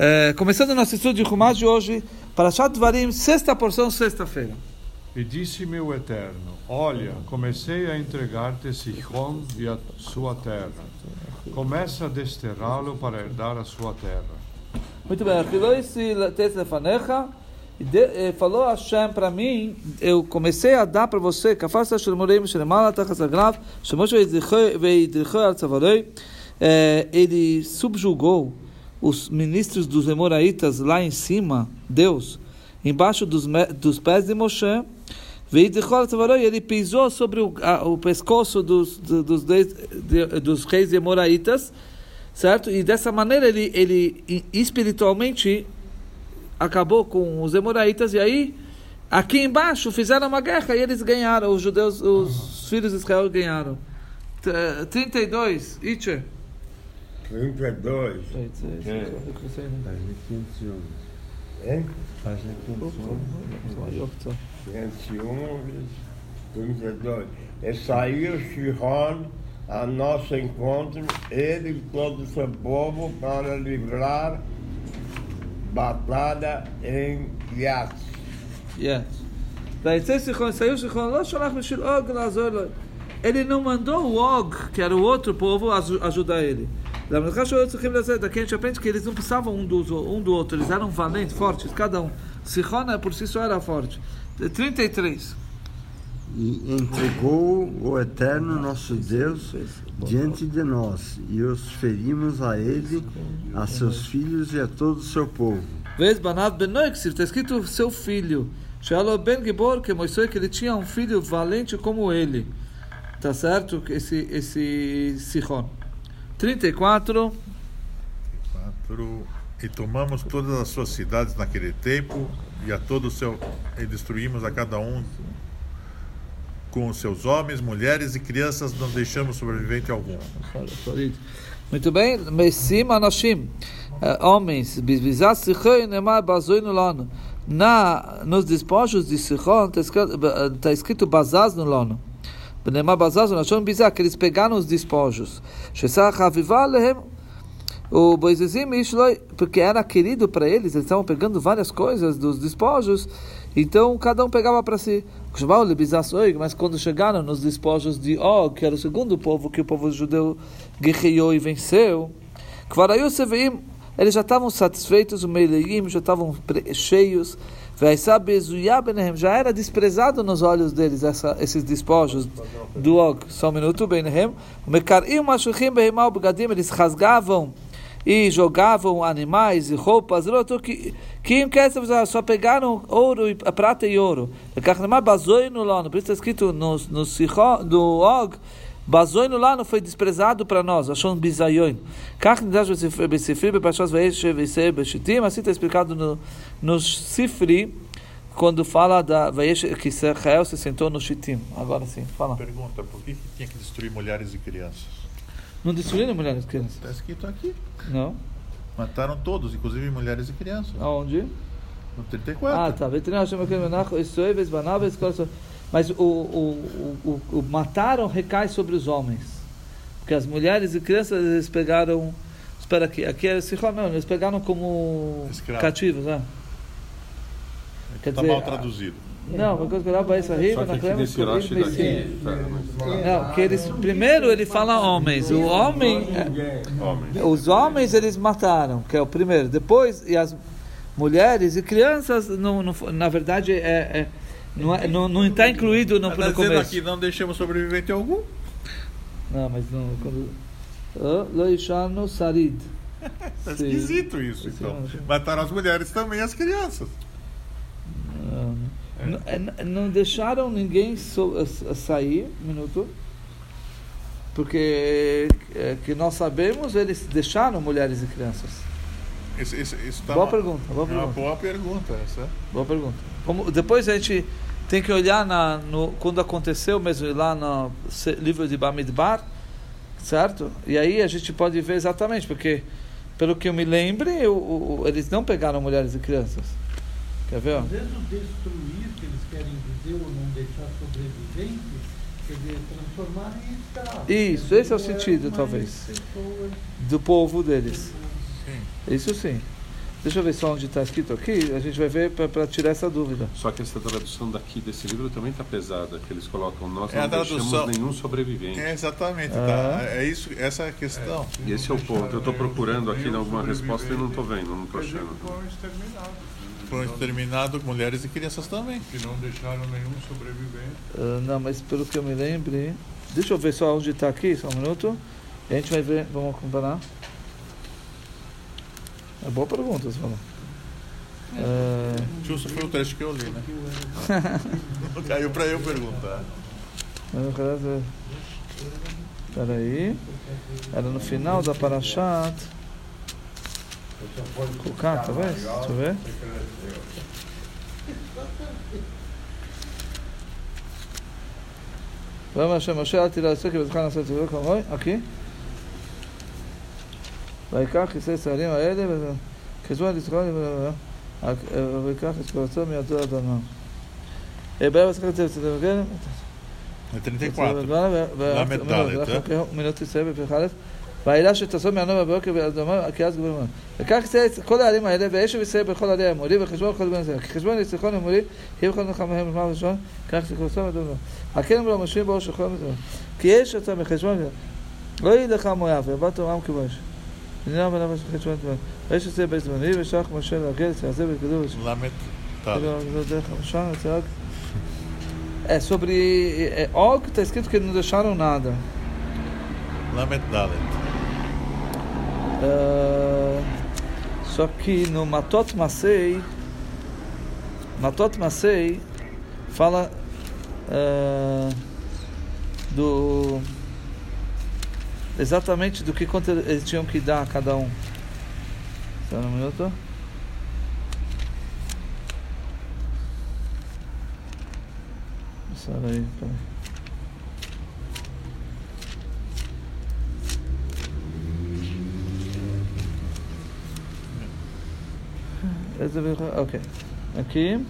É, começando nosso estudo de Rumash de hoje, para Varim, sexta porção, sexta-feira. E disse-me o Eterno: Olha, comecei a entregar-te Sihon e a sua terra. Começa a desterrá-lo para herdar a sua terra. Muito bem, e falou Hashem para mim, eu comecei a dar para você, ele subjugou os ministros dos Emoraitas lá em cima, Deus, embaixo dos, dos pés de Moshe, ele pisou sobre o, a, o pescoço dos, dos, dos, dos reis Emoraitas, certo? E dessa maneira ele, ele espiritualmente acabou com os Emoraitas, e aí aqui embaixo fizeram uma guerra e eles ganharam, os judeus, os filhos de Israel ganharam. 32, Itcher. 32. É. Hein? Página 511. 501, 32. E saiu Shihon a nosso encontro, ele e todo o seu povo, para livrar batalha em Yatz. Yes. Saiu Shihon, não shalach mishil Og lazor lo. Ele não mandou o Og, que era o outro povo, aju- ajudar ele. Daqui a gente aprende que eles não precisavam um do, um do outro, eles eram valentes, fortes, cada um. Sihon por si só era forte. 33. E entregou o Eterno nosso Deus diante de nós, e os ferimos a ele, a seus filhos e a todo o seu povo. Vez Banat Benoixir, está escrito seu filho. Shalo Ben Gibor, que Moisés, que ele tinha um filho valente como ele. Tá certo? Esse, esse Sihon. 34. 4. E tomamos todas as suas cidades naquele tempo, e a todo o seu. E destruímos a cada um com os seus homens, mulheres e crianças, não deixamos sobrevivente algum. Muito bem. Messim Anashim. eh, Homens. Bizbizat Sichon, Nemar Lano. Na, nos despojos de Sichon está escrito, tá escrito Bazaz no que eles pegaram os despojos. O porque era querido para eles, eles estavam pegando várias coisas dos despojos, então cada um pegava para si. Mas quando chegaram nos despojos de Og, que era o segundo povo que o povo judeu guerreou e venceu, eles já estavam satisfeitos, já estavam cheios, já era desprezado nos olhos deles essa, esses despojos do Og. Só um minuto, Benehem. Eles rasgavam e jogavam animais e roupas. Que só pegaram ouro prata e ouro. Por isso está escrito no, no do Og. Bazoi no lano foi desprezado para nós, achou um bizayon. Assim está explicado no, no Sifri, quando fala da que Israel se sentou no Shittim. Agora sim, fala. Pergunta: por que, que tinha que destruir mulheres e crianças? Não destruíram mulheres e crianças? Está escrito aqui. Não? Mataram todos, inclusive mulheres e crianças. Aonde? No 34. Ah, tá. Veterinário chama aquele menach, esse coração. Mas o, o, o, o, mataram recai sobre os homens. Porque as mulheres e crianças eles pegaram. Espera aqui, aqui é Sichon, não, eles pegaram como Escravo. cativos, né? Quer Está dizer, mal traduzido. Não, uma coisa que eu olhava essa que na crema. tá, mas- Não, que eles primeiro ele fala homens. O homem, é, Homens. os homens eles mataram, que é o primeiro. Depois e as mulheres e crianças, não, não, na verdade é, é não é- não não está incluído no, Está no começo. aqui: não deixamos sobrevivente algum. Não, mas não. Quando... Sarid. Está esquisito isso, então. Mataram as mulheres também as crianças. Não, não, é, não deixaram ninguém sair, um minuto, porque é, que nós sabemos, eles deixaram mulheres e crianças. Isso, isso, isso tá Boa mal. pergunta, boa É uma pergunta. boa pergunta essa. Boa pergunta. Depois a gente tem que olhar na, no, quando aconteceu mesmo lá no livro de Bamidbar, certo? E aí a gente pode ver exatamente, porque pelo que eu me lembre, o, o- eles não pegaram mulheres e crianças. Quer ver? ó? Às vezes o destruir que eles querem dizer ou não deixar sobrevivente, quer dizer, transformar em escravo. Isso, esse é o sentido, talvez. Do povo deles. Isso sim. Deixa eu ver só onde está escrito aqui, a gente vai ver para tirar essa dúvida. Só que essa tradução daqui desse livro também está pesada, que eles colocam nós É a não deixamos tradução- nenhum sobrevivente. É, exatamente, Ah. tá? É isso, essa é a questão. E esse é o ponto. Eu estou procurando aqui em alguma resposta e não estou vendo, não estou achando. foram exterminados. Foram exterminados mulheres e crianças também. Que não deixaram nenhum sobrevivente. Ah, não, mas pelo que eu me lembre. Deixa eu ver só onde está aqui, só um minuto. E a gente vai ver, vamos comparar. É boa pergunta, você falou. Ah, Justo foi o trecho que eu li, né? Não caiu pra eu perguntar. Espera aí. Era no final da Parashat. Kuká, talvez? Deixa eu ver. Vamos Hashem, Moshe, אל תראה עשו כי בזכר נעשה את זה כמוי, aqui. ויקח כיסא שעלים האלה, וכזו על לזכור, ויקח את קורצו מידו אדמה. אה, בארץ צריך לצאת את המגלם. והעילה שתעשו מענו בבוקר ואדומה, כי אז גבוהים. וכך יצא כל העלים האלה, וישו ישראל בכל עלי המולי, וחשבון כל בן ישראל. כחשבון לצריכון המולי, כי בכל מהם בזמן ראשון, כך תקרוסם אדומה. הכן ולא משווים בראש וכל מזמן. כי יש אתה מחשבון, לא יהיה לך מואב, ועבדת עולם כבוש. ונראה בנאבא של חשבון תמר. ויש יוצא בית זמני, ושלח משה להגל, תעשה בגדול. Lamentável. É sobre. É, ó, que está escrito que não deixaram nada. Lamentável. Ah, só que no Matot Masei, Matot Masei fala ah, do exatamente do que quanto eles tinham que dar a cada um. Só um minuto. Espera aí, peraí. Ok. Aqui.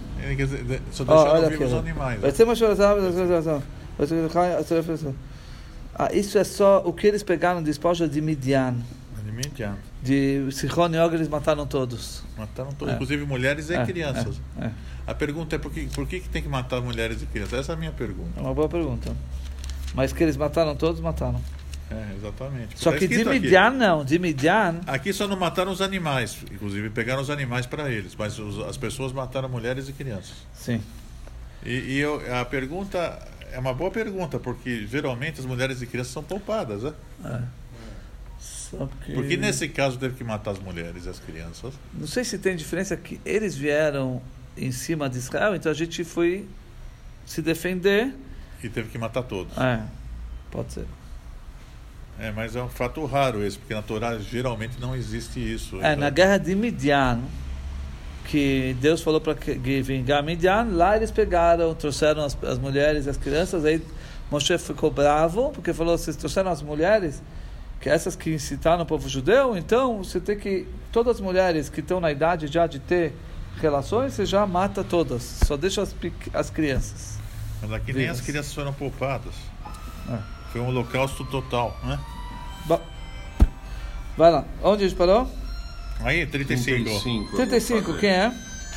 Só Ó, deixaram olha vivos os animais. Vai ser uma chorazada, vai ser uma chorazada. Vai ser uma chorazada. Ah, isso é só o que eles pegaram de esposa de Midian. Alimente, De Sichon e Og, eles mataram todos. Mataram todos, É. inclusive mulheres e É, crianças. É, é. A pergunta é por que, por que, que tem que matar mulheres e crianças? Essa é a minha pergunta. É uma boa pergunta. Mas que eles mataram todos, mataram. É, exatamente. Só Tá que de escrito aqui. Midian não. De Midian, Aqui só não mataram os animais, inclusive pegaram os animais para eles, mas os- as pessoas mataram mulheres e crianças. sim. E, e eu- a pergunta é uma boa pergunta, porque geralmente as mulheres e crianças são poupadas, né? É. Só que... Por que nesse caso teve que matar as mulheres e as crianças? Não sei se tem diferença que eles vieram em cima de Israel, então a gente foi se defender. E teve que matar todos. É, pode ser. É, mas é um fato raro esse, porque na Torá geralmente não existe isso. É, Então, na guerra de Midian, que Deus falou para vingar Midian, lá eles pegaram, trouxeram as, as mulheres e as crianças, aí Moshe ficou bravo, porque falou, vocês trouxeram as mulheres, que essas que incitaram o povo judeu, então você tem que, todas as mulheres que estão na idade já de ter relações, você já mata todas, só deixa as, as crianças. Mas aqui nem as crianças foram poupadas. É. Foi um holocausto total, né? Bom, vai lá, onde a gente parou? Aí, 35. 35. 35, quem é?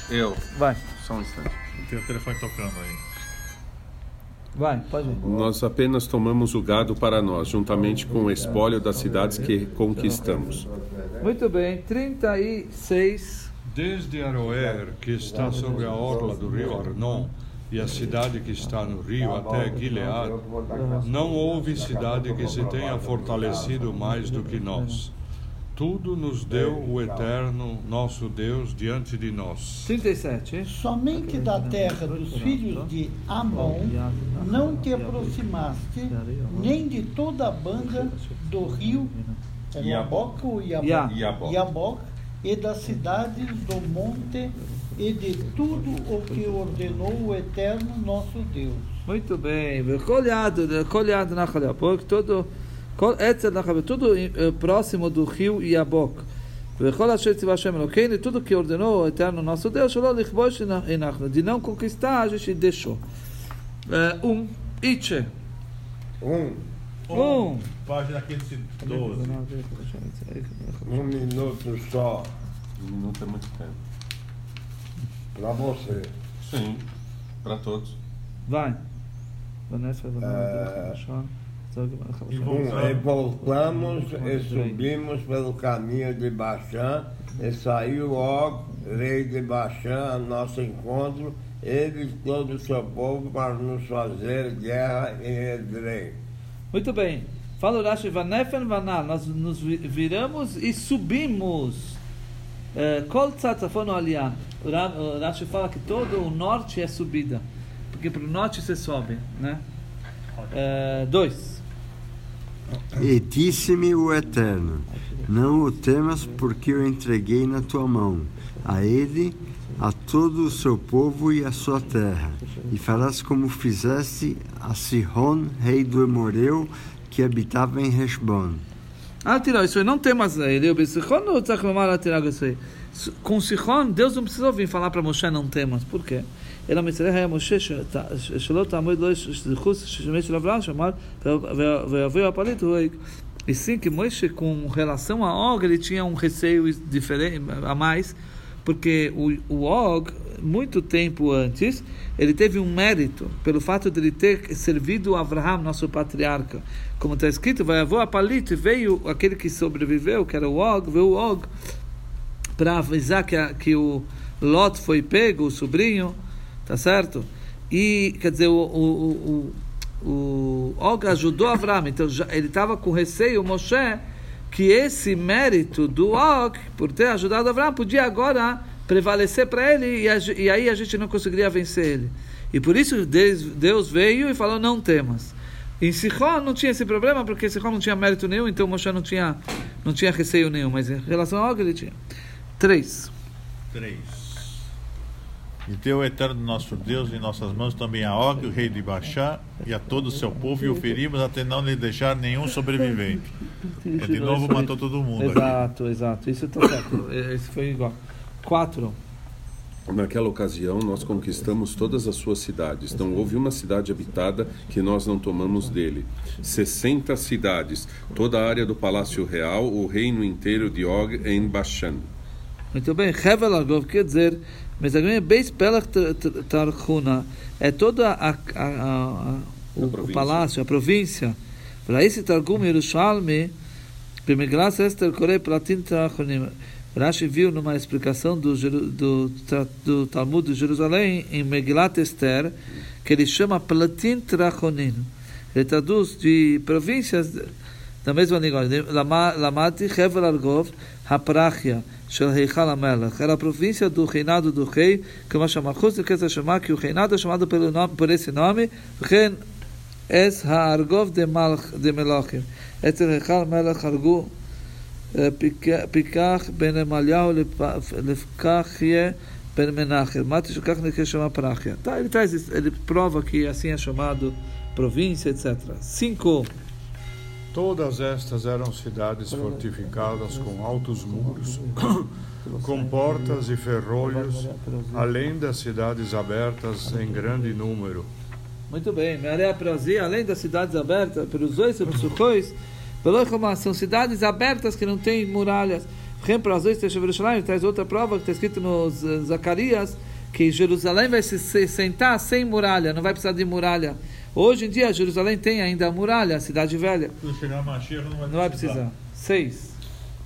Eu. Vai, Só um instante. Tem o telefone tocando aí. vai, pode ir. Nós apenas tomamos o gado para nós, juntamente com o espólio das cidades que conquistamos. Muito bem, 36. Desde Aroer, que está sobre a orla do rio Arnon, e a cidade que está no rio até Gilead, não houve cidade que se tenha fortalecido mais do que nós tudo nos deu é, o eterno nosso Deus diante de nós. 37. Somente da terra dos filhos de Amon não te aproximaste, nem de toda a banda do rio Iaboc Iaboc, e das cidades do monte e de tudo o que ordenou o eterno nosso Deus. Muito bem, colhado, colhado na Calha todo tudo eh, próximo do rio Yabok. E tudo que ordenou o Eterno nosso Deus, de não conquistar, a gente deixou. Eh, um, Itche. Um. Um. Página 512. Um minuto só. Um minuto é muito tempo. Para você. Sim, para todos. Vai. Vanessa vai mandar. E Um, voltamos. e e subimos pelo caminho de Baixã, e saiu Og, rei de Baixã, a nosso encontro, ele e todo o seu povo, para nos fazer guerra em Edrei. Muito bem. Fala o Rashi, Vanefen Vanal, nós nos vi- viramos e subimos. Kol Tzatzafon. O Ra- o Rashi fala que todo o norte é subida. Porque para o norte você sobe, né? Dois. E disse-me o Eterno: Não o temas, porque eu entreguei na tua mão, a ele, a todo o seu povo e a sua terra. E farás como fizeste a Sihon, rei do Emoreu, que habitava em Heshbon. Ah. Não tem mais ele. Com Sichon, Deus não precisou vir falar para Moshe não temas. Por quê? אלא מצריך היה משה ש- ת- שלא תעמוד לו זכות ששימש של אברהם, שאמר, "ו- ויבוא הפליט הוא העיק". E sim, que Moisés, com relação a Og, ele tinha um receio diferente, a mais, porque o, o Og, muito tempo antes, ele teve um mérito pelo fato de ele ter servido Abraham, nosso patriarca. Como está escrito, vai avô a Palit, veio aquele que sobreviveu, que era o Og, veio o Og, para avisar que, a, que o Lot foi pego, o sobrinho, tá certo? E, quer dizer, o, o, o, o Og ajudou Abraão, então já, ele estava com receio, Moshe, que esse mérito do Og, por ter ajudado Abraão, podia agora prevalecer para ele e, a, e aí a gente não conseguiria vencer ele. E por isso Deus, Deus veio e falou: não temas. Em Sichon não tinha esse problema, porque Sichon não tinha mérito nenhum, então Moshe não tinha, não tinha receio nenhum, mas em relação ao Og ele tinha. Três. 3. E deu o eterno nosso Deus em nossas mãos também a Og, o rei de Baixá, e a todo o seu povo, e o ferimos até não lhe deixar nenhum sobrevivente. É, de novo matou todo mundo. aqui. Exato, exato. Isso está certo. Esse foi igual. Quatro. Naquela ocasião, nós conquistamos todas as suas cidades. Não houve uma cidade habitada que nós não tomamos dele. 60 cidades, toda a área do Palácio Real, o reino inteiro de Og em Bashan. Muito bem. Hevel Argov quer dizer, mas agora Beis Pelach Tarchuna é toda a, a, a, a, o, o palácio, a província. Para esse Targum Yerushalmi, Bemiglas Esther Korei Platin Trachunim. Rashi viu numa explicação do, do, do Talmud de Jerusalém, em Megilat Esther, que ele chama Platin Trachonim. Ele traduz de províncias da mesma linguagem. Lama- Lamati Hevel Argov Haprachia של היכל המלך, era a província do reinado do rei, como chama חוץ לכס השמה, que o reinado é chamado pelo nome, por esse nome, וכן es הארגוב de מלכים. אצל היכל המלך הרגו אה, פיקח- פיקח בן עמליהו לפ- לפקחיה בן מנחם. מתי שכך נקרא שמה פרחיה. Tá, ele, traz, isso, ele prova que assim é chamado província, etc. Cinco. Todas estas eram cidades fortificadas com altos muros, com portas e ferrolhos, além das cidades abertas em grande número. Muito bem, Mearea Prazia, além das cidades abertas, pelos dois subsucões, são cidades abertas que não têm muralhas. Traz outra prova que está escrito nos eh, Zacarias, que Jerusalém vai se sentar sem muralha, não vai precisar de muralha. Hoje em dia, Jerusalém tem ainda a muralha, a cidade velha. Quando chegar a Mashiach, não vai Não vai precisar. Seis.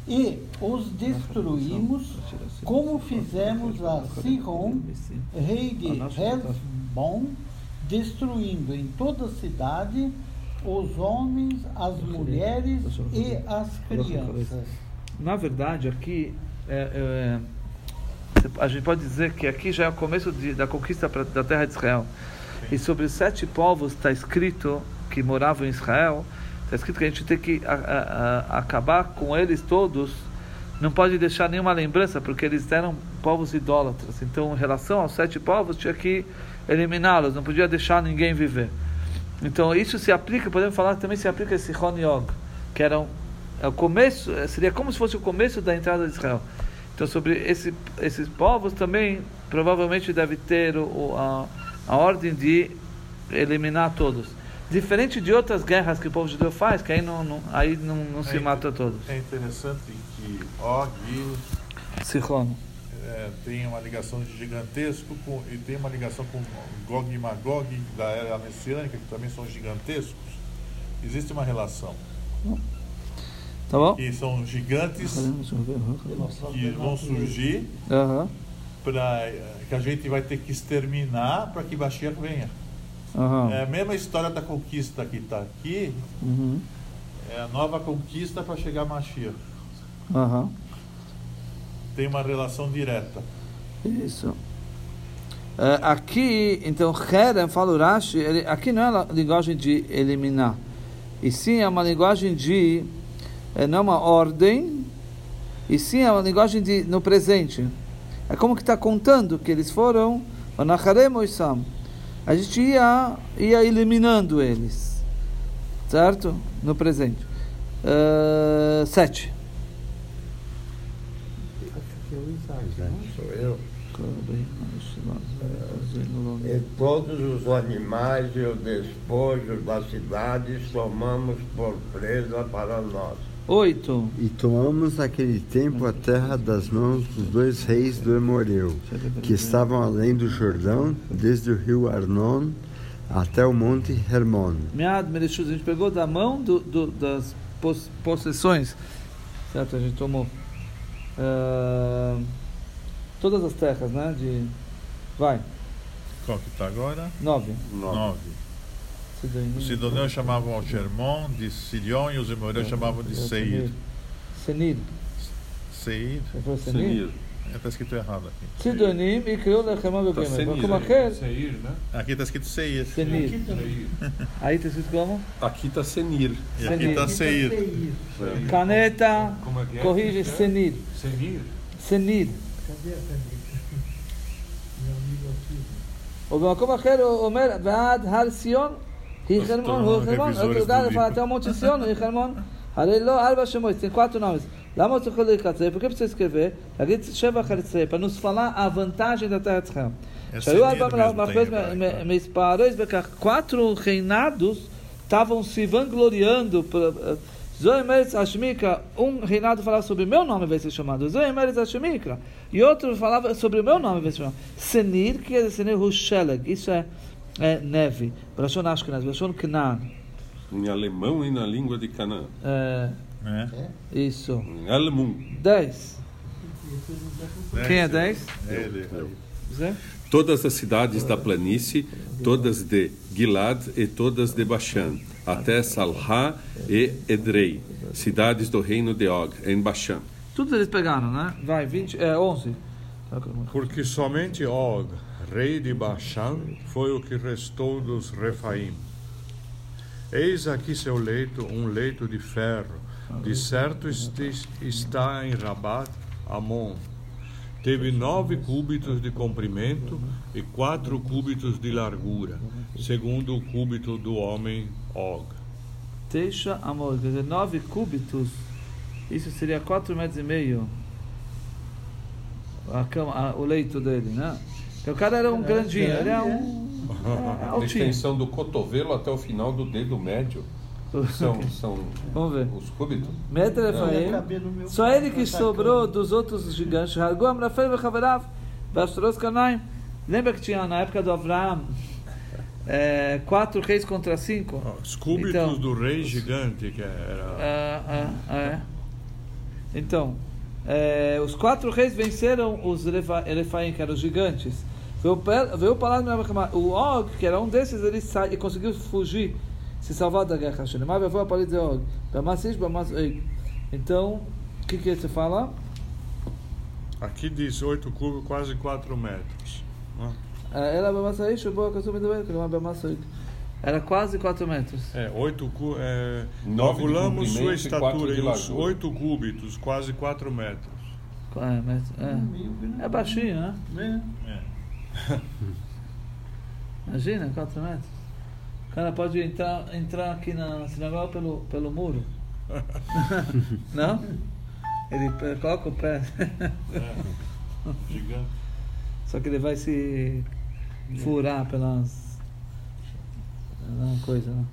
E os destruímos, como fizemos a Sihon, rei de Hezbon, destruindo em toda a cidade os homens, as mulheres e as crianças. Na verdade, aqui é, é, a gente pode dizer que aqui já é o começo de, da conquista pra, da terra de Israel. E sobre os sete povos está escrito que moravam em Israel, está escrito que a gente tem que a, a, a, acabar com eles todos. Não pode deixar nenhuma lembrança, porque eles eram povos idólatras. Então, em relação aos sete povos, tinha que eliminá-los, não podia deixar ninguém viver. Então, isso se aplica, podemos falar também se aplica a Sihon e Og, que eram é o começo, seria como se fosse o começo da entrada de Israel. Então, sobre esse, esses povos também, provavelmente deve ter o- a, a ordem de eliminar todos. Diferente de outras guerras que o povo judeu faz, que aí não, não- aí não, não se É, mata todos. É interessante que Og Sichon. é, tem uma ligação de gigantesco com, e tem uma ligação com Gog e Magog da era messiânica, que também são gigantescos. Existe uma relação. Tá bom? E são gigantes que vão surgir para que a gente vai ter que exterminar para que Mashiach venha. Aham. É a mesma história da conquista que está aqui, Uhum. é a nova conquista para chegar a Mashiach. Aham. Tem uma relação direta. Isso. É, aqui, então, Herem, fala o Rashi, ele, aqui não é a linguagem de eliminar, e sim é uma linguagem de, é, não é uma ordem, e sim é uma linguagem de, no presente. É como que está contando que eles foram. A gente ia, ia eliminando eles, certo? No presente. É, sete. Sou eu. E todos os animais e o despojo da cidade tomamos por presa para nós. Oito. E tomamos naquele tempo a terra das mãos dos dois reis do Emoreu, que estavam além do Jordão, desde o rio Arnon até o monte Hermon. Mead a gente pegou da mão do, do- das pos- possessões, certo? A gente tomou ah, todas as terras, né? De, vai, Qual que está agora? nove. Nove. Os sidoneus chamavam Algermon de Sirion e os emoreus chamavam de Seir. Senir. Seir? Você falou Senir? Senir. Está escrito errado aqui. Sidonim e criou Lechemah Tá Begemer. Senir Como aí. aquele? Seir, né? Aqui está escrito Seir. Senir. Aí está escrito como? Aqui está Senir. E aqui está Seir. Caneta, Como é que é? corrige, Senir. Senir. Senir. ובמקום אחר הוא אומר, ועד הר ציון Hirchermon, Hirchermon, outro dado, fala até o Monte Siono, Hirchermon. Harelo, Alba Shemois, tem quatro nomes. Lama Tzukhali Katzei, por que precisa escrever? Hagit Sheva Katzei, para nos falar a vantagem da terra de Israel. Saiu Alba Malachos, Mesparois, porque quatro reinados estavam se vangloriando. Por, eh, Zoemeres Ashmikra, um reinado falava sobre meu nome vai ser chamado, Zoemeres Ashmikra, e outro falava sobre o meu nome vai ser chamado. Senir, que é dizer Senir Husheleg, isso é é neve, Brashon Ashkenaz, Brashon Knan, Em alemão e na língua de Canaã. é, Né? isso, Em alemão. dez. Quem é dez? Ele. Zé? Todas as cidades da planície, todas de Gilad e todas de Bashan, até Salha e Edrei, cidades do reino de Og, em Bashan. Todos eles pegaram, né? Vai, 20, é, 11. Porque somente Og, rei de Bashan, foi o que restou dos Refaim. Eis aqui seu leito, um leito de ferro. De certo está em Rabat, Amon. Teve nove cúbitos de comprimento e quatro cúbitos de largura, segundo o cúbito do homem Og. Teixa amor, 9 cúbitos, isso seria 4 metros e meio. A cama, a- o leito dele, né? Porque o cara era um grandinho, ele é um. É, altinho. extensão do cotovelo até o final do dedo médio são, são Vamos ver. os cúbitos. Metro Ia Efraim. Só ele que atacante. sobrou dos outros gigantes. Bechaverav, Bastros Canaim. Lembra que tinha na época do Avraham é, quatro reis contra cinco? Os cúbitos Então. do rei gigante, que era. Ah, ah, é. Então, é, os quatro reis venceram os Elefa- Elefaim, que eram os gigantes. Veio veio para lá do O Og, que era um desses, ele sa- e conseguiu fugir, se salvar da guerra. Shenemar vevou a parede de Og. Então, o que que você fala? Aqui diz 8 cúbitos, quase 4 metros. né? É, Era Bamasish, boa costume do que não é Bamasoig. Era quase 4 metros. É, 8 cu, é, calculamos sua e estatura em uns largura. 8 cúbitos, quase 4 metros. É, metro, é. é baixinho, né? Imagina, 4 metros. O cara pode entrar, entrar aqui na sinagoga pelo, pelo muro. Não? Ele coloca o pé. Gigante. Só que ele vai se furar pelas. Não, coisa, né?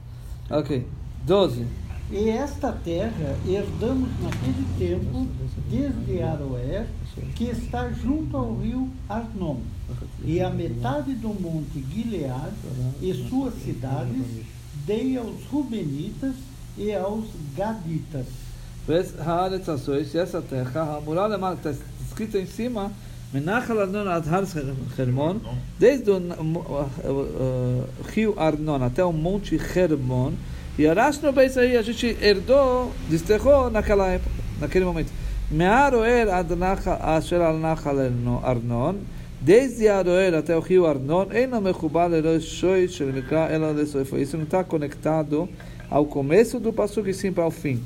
Ok. 12. E esta terra herdamos naquele tempo, desde Aroer, que está junto ao rio Arnon, e a metade do monte Gilead e suas cidades dei aos Rubenitas e aos Gaditas. Vês Haaretz essa terra, a muralha que está escrita em cima, Menachal Arnon ad Har Hermon, desde o uh, rio Arnon até o monte Hermon, e Arashno Beis aí, a gente herdou, desterrou naquela época, naquele momento. Me'aroer ad Asher al Nachal Arnon, desde Aroer até o rio Arnon, Eina Mechubal Eroshoi Shel Mikra Ela Lesoifo. Isso não está conectado ao começo do passo e sim para o fim.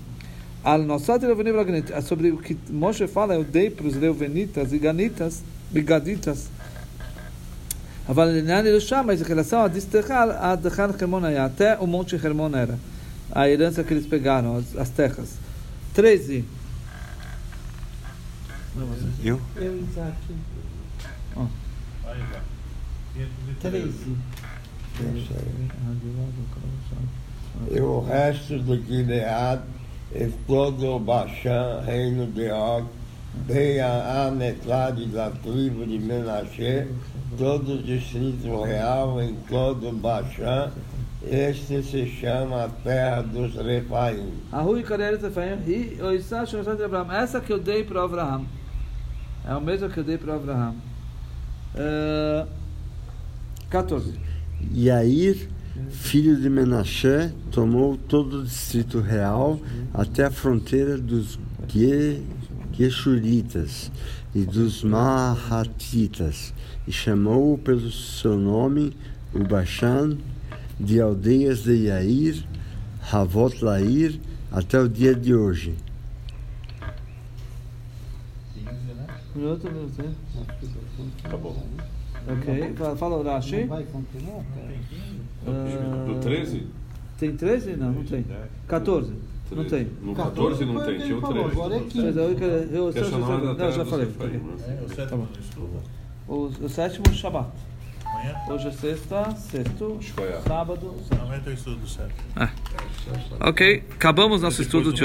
É sobre o que Moshe fala, eu dei para os Leuvenitas e Ganitas, e Gaditas. Mas em relação a desterrar, a Dechan Hermonaya, até o Monte Hermon era a herança que eles pegaram, as, as terras. 13. É. Eu? Eu, Isaac. Oh. 13. E o resto do Gilead Escodo-Baixã, reino de Og, bem a, a metade da tribo de Menashe, todo o distrito real em Codo-Baixã, este se chama a terra dos Refaim. Essa que eu dei para Abraham. É o mesmo que eu dei para Abraham. Uh, 14. E aí filho de Menashe, tomou todo o distrito real até a fronteira dos Ge- Geshuritas e dos Mahatitas, e chamou-o pelo seu nome, o Bashan, de aldeias de Yair, Havot Lair, até o dia de hoje. Minuto, minuto. hein? Acabou. Ok. Fala- Fala o Rashi. Não vai continuar? Do 13? Tem 13? Não, não tem. 14? Não tem. No 14 não tem, tinha o Falou, 13. Agora é Mas 15. eu, eu, eu, é não, terra já falei. Né? É, o sétimo não estuda. O, o sétimo Shabat. Amanhã? Hoje é sexta, sexto, sábado. Amanhã eu estudo do sétimo. Ok, acabamos nosso estudo de hoje.